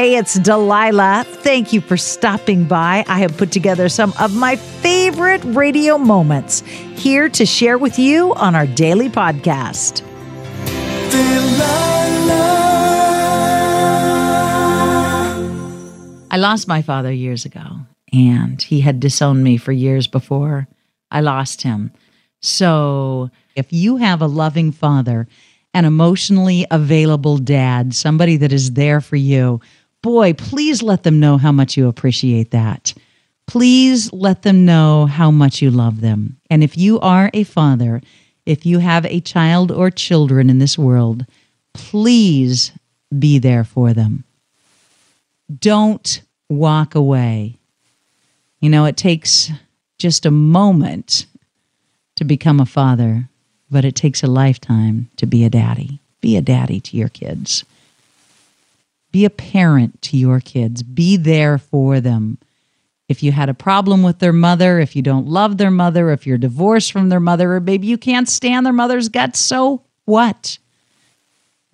Hey, it's Delilah. Thank you for stopping by. I have put together some of my favorite radio moments here to share with you on our daily podcast. I lost my father years ago, and he had disowned me for years before I lost him. So, if you have a loving father, an emotionally available dad, somebody that is there for you, boy, please let them know how much you appreciate that. Please let them know how much you love them. And if you are a father, if you have a child or children in this world, please be there for them. Don't walk away. You know, it takes just a moment to become a father, but it takes a lifetime to be a daddy. Be a daddy to your kids. Be a parent to your kids. Be there for them. If you had a problem with their mother, if you don't love their mother, if you're divorced from their mother, or maybe you can't stand their mother's guts, so what?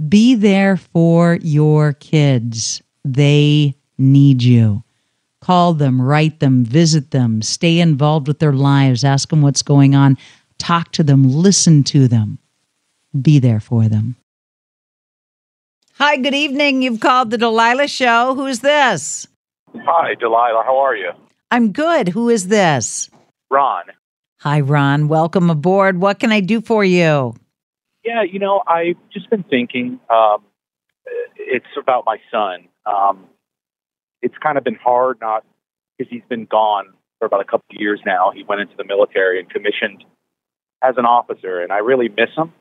Be there for your kids. They need you. Call them, write them, visit them, stay involved with their lives, ask them what's going on, talk to them, listen to them, be there for them. Hi, good evening. You've called the Delilah Show. Who's this? Hi, Delilah. How are you? I'm good. Who is this? Ron. Hi, Ron. Welcome aboard. What can I do for you? Yeah, you know, I've just been thinking. Um, it's about my son. Um, it's kind of been hard, not because he's been gone for about a couple of years now. He went into the military and commissioned as an officer, and I really miss him.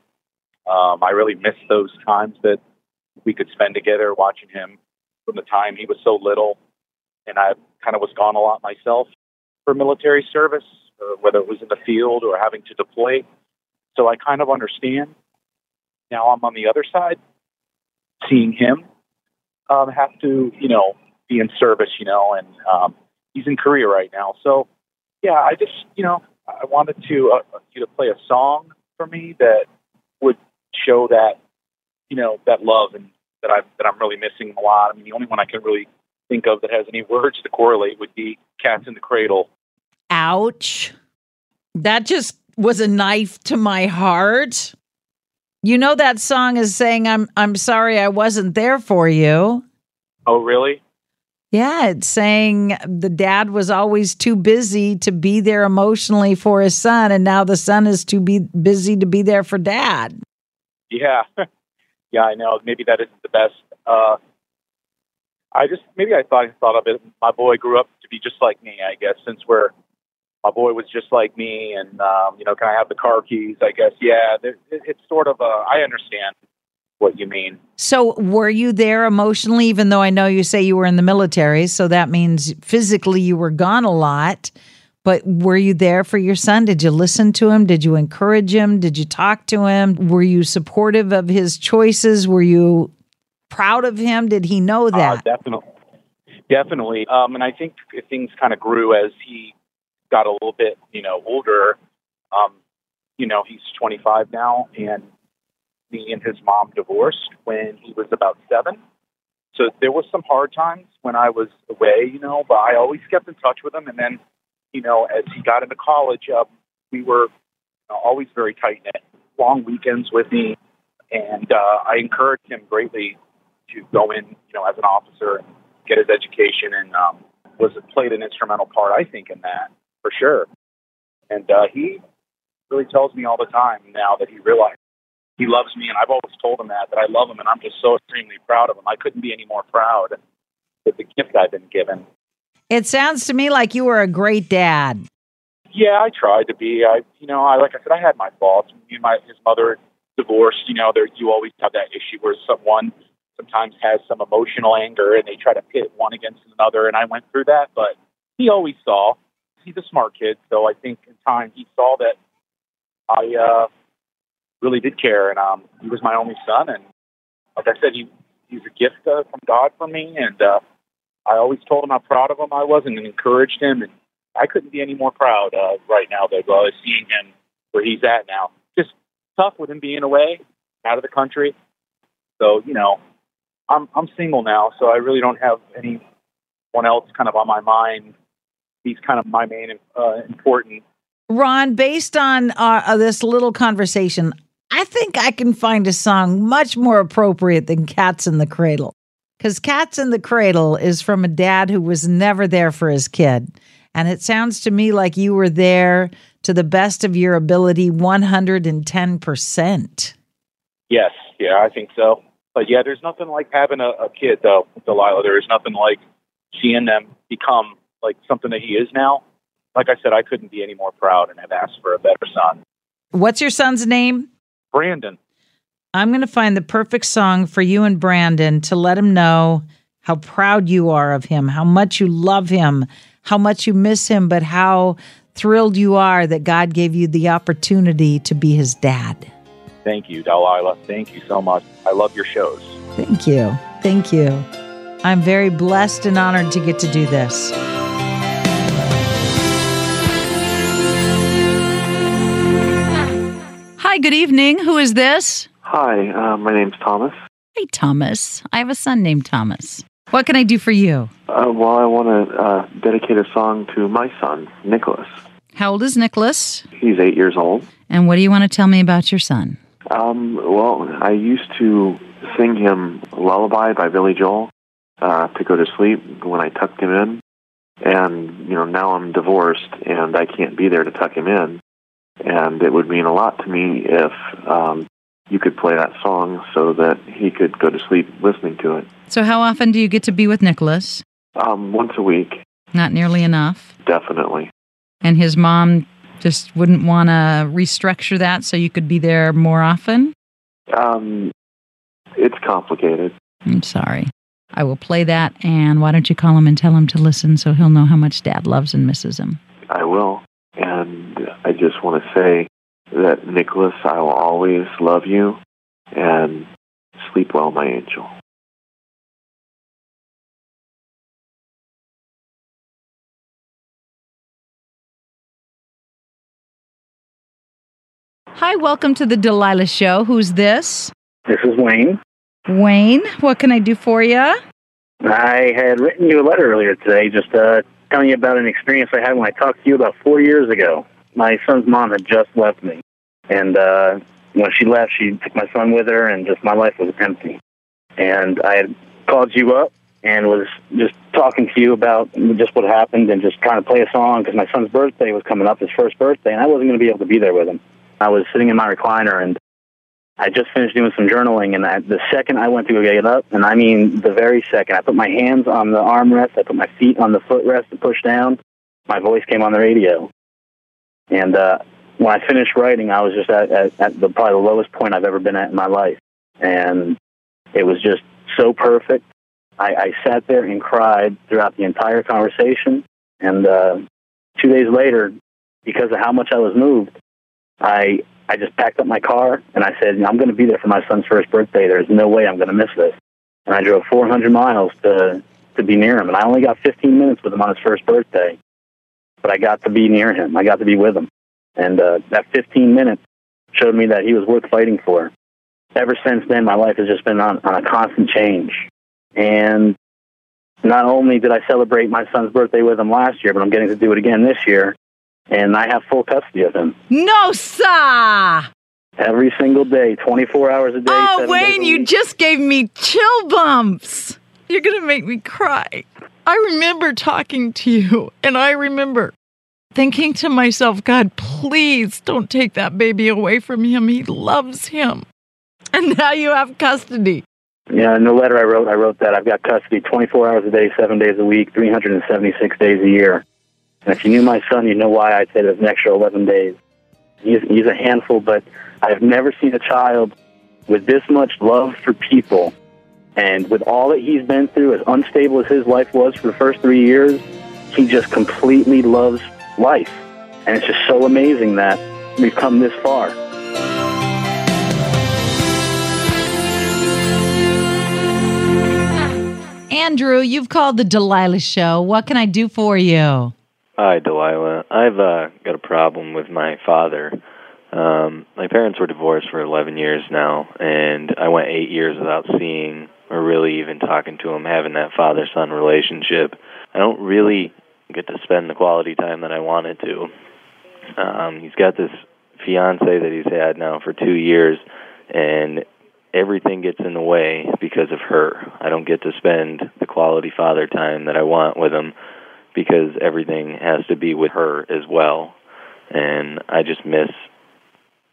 Um, I really miss those times that we could spend together watching him from the time he was so little. And I kind of was gone a lot myself for military service, uh, whether it was in the field or having to deploy. So I kind of understand. Now I'm on the other side, seeing him um, have to, you know, be in service, you know, and um, he's in Korea right now. So, yeah, I just, you know, I wanted to uh, you to play a song for me that would show that you know that love and that I that I'm really missing a lot. I mean, the only one I can really think of that has any words to correlate would be "Cats in the Cradle." Ouch! That just was a knife to my heart. You know that song is saying I'm I'm sorry I wasn't there for you. Oh, really? Yeah, it's saying the dad was always too busy to be there emotionally for his son, and now the son is too be busy to be there for dad. Yeah, yeah, I know. Maybe that isn't the best. Uh, I just maybe I thought thought of it. My boy grew up to be just like me. I guess since we're my boy was just like me, and um, you know, can I have the car keys? I guess yeah. It, it's sort of a, I understand what you mean. So, were you there emotionally? Even though I know you say you were in the military, so that means physically you were gone a lot. But were you there for your son? Did you listen to him? Did you encourage him? Did you talk to him? Were you supportive of his choices? Were you proud of him? Did he know uh, that? Uh, definitely. Definitely. Um, and I think things kind of grew as he got a little bit, you know, older. Um, you know, he's 25 now, and me and his mom divorced when he was about seven. So there was some hard times when I was away, you know, but I always kept in touch with him. And then you know, as he got into college, uh, we were always very tight knit. Long weekends with me, and uh, I encouraged him greatly to go in, you know, as an officer and get his education, and um, was played an instrumental part, I think, in that for sure. And uh, he really tells me all the time now that he realized he loves me, and I've always told him that that I love him, and I'm just so extremely proud of him. I couldn't be any more proud with the gift I've been given. It sounds to me like you were a great dad. Yeah, I tried to be. I, you know, I like I said, I had my faults. Me and my his mother divorced. You know, there you always have that issue where someone sometimes has some emotional anger and they try to pit one against another. And I went through that, but he always saw. He's a smart kid, so I think in time he saw that I uh, really did care, and um, he was my only son. And like I said, he he's a gift uh, from God for me, and uh, I always told him how proud of him I was and encouraged him. And I couldn't be any more proud uh, right now that uh, seeing him where he's at now. Just tough with him being away, out of the country. So, you know, I'm I'm single now, so I really don't have anyone else kind of on my mind. He's kind of my main uh, important. Ron, based on uh, uh, this little conversation, I think I can find a song much more appropriate than "Cats in the Cradle." Because Cats in the Cradle is from a dad who was never there for his kid. And it sounds to me like you were there to the best of your ability 110%. Yes, yeah, I think so. But yeah, there's nothing like having a, a kid, though, Delilah. There is nothing like seeing them become like something that he is now. Like I said, I couldn't be any more proud and have asked for a better son. What's your son's name? Brandon. I'm going to find the perfect song for you and Brandon to let him know how proud you are of him, how much you love him, how much you miss him, but how thrilled you are that God gave you the opportunity to be his dad. Thank you, Delilah. Thank you so much. I love your shows. Thank you. Thank you. I'm very blessed and honored to get to do this. Hi, good evening. Who is this? Hi, uh, my name's Thomas. Hey, Thomas. I have a son named Thomas. What can I do for you? Uh, well, I want to uh, dedicate a song to my son, Nicholas. How old is Nicholas? He's eight years old. And what do you want to tell me about your son? Um, well, I used to sing him Lullaby by Billy Joel uh, to go to sleep when I tucked him in. And, you know, now I'm divorced and I can't be there to tuck him in. And it would mean a lot to me if um, you could play that song so that he could go to sleep listening to it. So, how often do you get to be with Nicholas? Um, once a week. Not nearly enough. Definitely. And his mom just wouldn't want to restructure that so you could be there more often? Um, it's complicated. I'm sorry. I will play that, and why don't you call him and tell him to listen so he'll know how much Dad loves and misses him? I will. And I just want to say that, Nicholas, I will always love you and sleep well, my angel. Hi, welcome to the Delilah Show. Who's this? This is Wayne. Wayne, what can I do for you? I had written you a letter earlier today just uh, telling you about an experience I had when I talked to you about four years ago. My son's mom had just left me. And uh, when she left, she took my son with her, and just my life was empty. And I had called you up and was just talking to you about just what happened and just trying to play a song because my son's birthday was coming up, his first birthday, and I wasn't going to be able to be there with him. I was sitting in my recliner and I just finished doing some journaling, and I, the second I went to go get up, and I mean the very second, I put my hands on the armrest, I put my feet on the footrest to push down, my voice came on the radio. And uh, when I finished writing, I was just at, at, at the probably the lowest point I've ever been at in my life, and it was just so perfect. I, I sat there and cried throughout the entire conversation, and uh, two days later, because of how much I was moved, I I just packed up my car and I said, I'm going to be there for my son's first birthday. There's no way I'm going to miss this. And I drove 400 miles to to be near him, and I only got 15 minutes with him on his first birthday, but I got to be near him. I got to be with him, and uh, that 15 minutes showed me that he was worth fighting for. Ever since then, my life has just been on, on a constant change. And not only did I celebrate my son's birthday with him last year, but I'm getting to do it again this year and I have full custody of him. No, sir. Every single day, 24 hours a day. Oh, Wayne, you just gave me chill bumps. You're going to make me cry. I remember talking to you, and I remember thinking to myself, God, please don't take that baby away from him. He loves him. And now you have custody. Yeah, in the letter I wrote, I wrote that I've got custody 24 hours a day, seven days a week, 376 days a year. And if you knew my son, you'd know why I say there's an extra 11 days. He's, he's a handful, but I've never seen a child with this much love for people and with all that he's been through, as unstable as his life was for the first three years, he just completely loves life. And it's just so amazing that we've come this far. Andrew, you've called the Delilah Show. What can I do for you? Hi, Delilah. I've uh, got a problem with my father. Um, my parents were divorced for 11 years now, and I went eight years without seeing or really even talking to him, having that father son relationship. I don't really get to spend the quality time that I wanted to. Um, he's got this fiance that he's had now for two years, and everything gets in the way because of her. I don't get to spend the quality father time that I want with him because everything has to be with her as well. And I just miss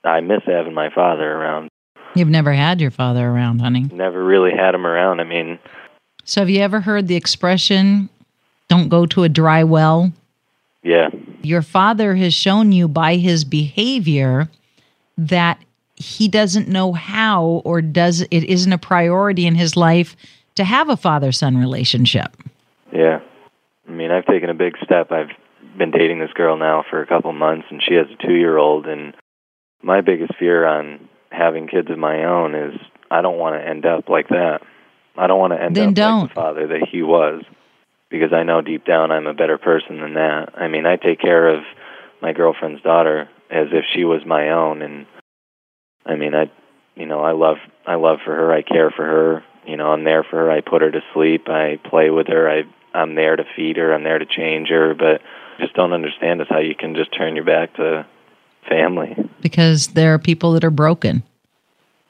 I miss having my father around. You've never had your father around, honey. Never really had him around. I mean, So have you ever heard the expression don't go to a dry well? yeah. Your father has shown you by his behavior that he doesn't know how or does it isn't a priority in his life to have a father son relationship. Yeah. I mean, I've taken a big step. I've been dating this girl now for a couple months, and she has a two year old. And my biggest fear on having kids of my own is I don't want to end up like that. I don't want to end Then up don't. like the father that he was because I know deep down I'm a better person than that. I mean, I take care of my girlfriend's daughter as if she was my own and I mean, I you know, I love I love for her, I care for her. You know, I'm there for her. I put her to sleep. I play with her. I I'm there to feed her. I'm there to change her, but just don't understand is how you can just turn your back to family. because there are people that are broken.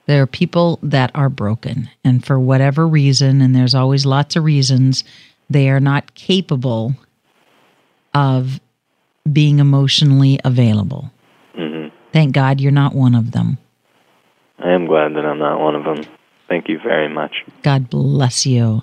There are people that are broken. And for whatever reason, and there's always lots of reasons, they are not capable of being emotionally available. hmm Thank God you're not one of them. I am glad that I'm not one of them. Thank you very much. God bless you.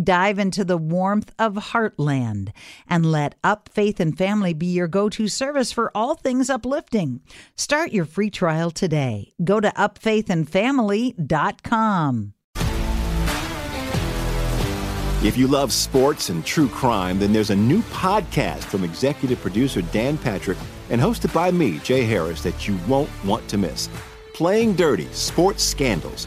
Dive into the warmth of Heartland and let Up Faith and Family be your go to service for all things uplifting. Start your free trial today. Go to upfaithandfamily.com. If you love sports and true crime, then there's a new podcast from executive producer Dan Patrick and hosted by me, Jay Harris, that you won't want to miss. Playing Dirty Sports Scandals.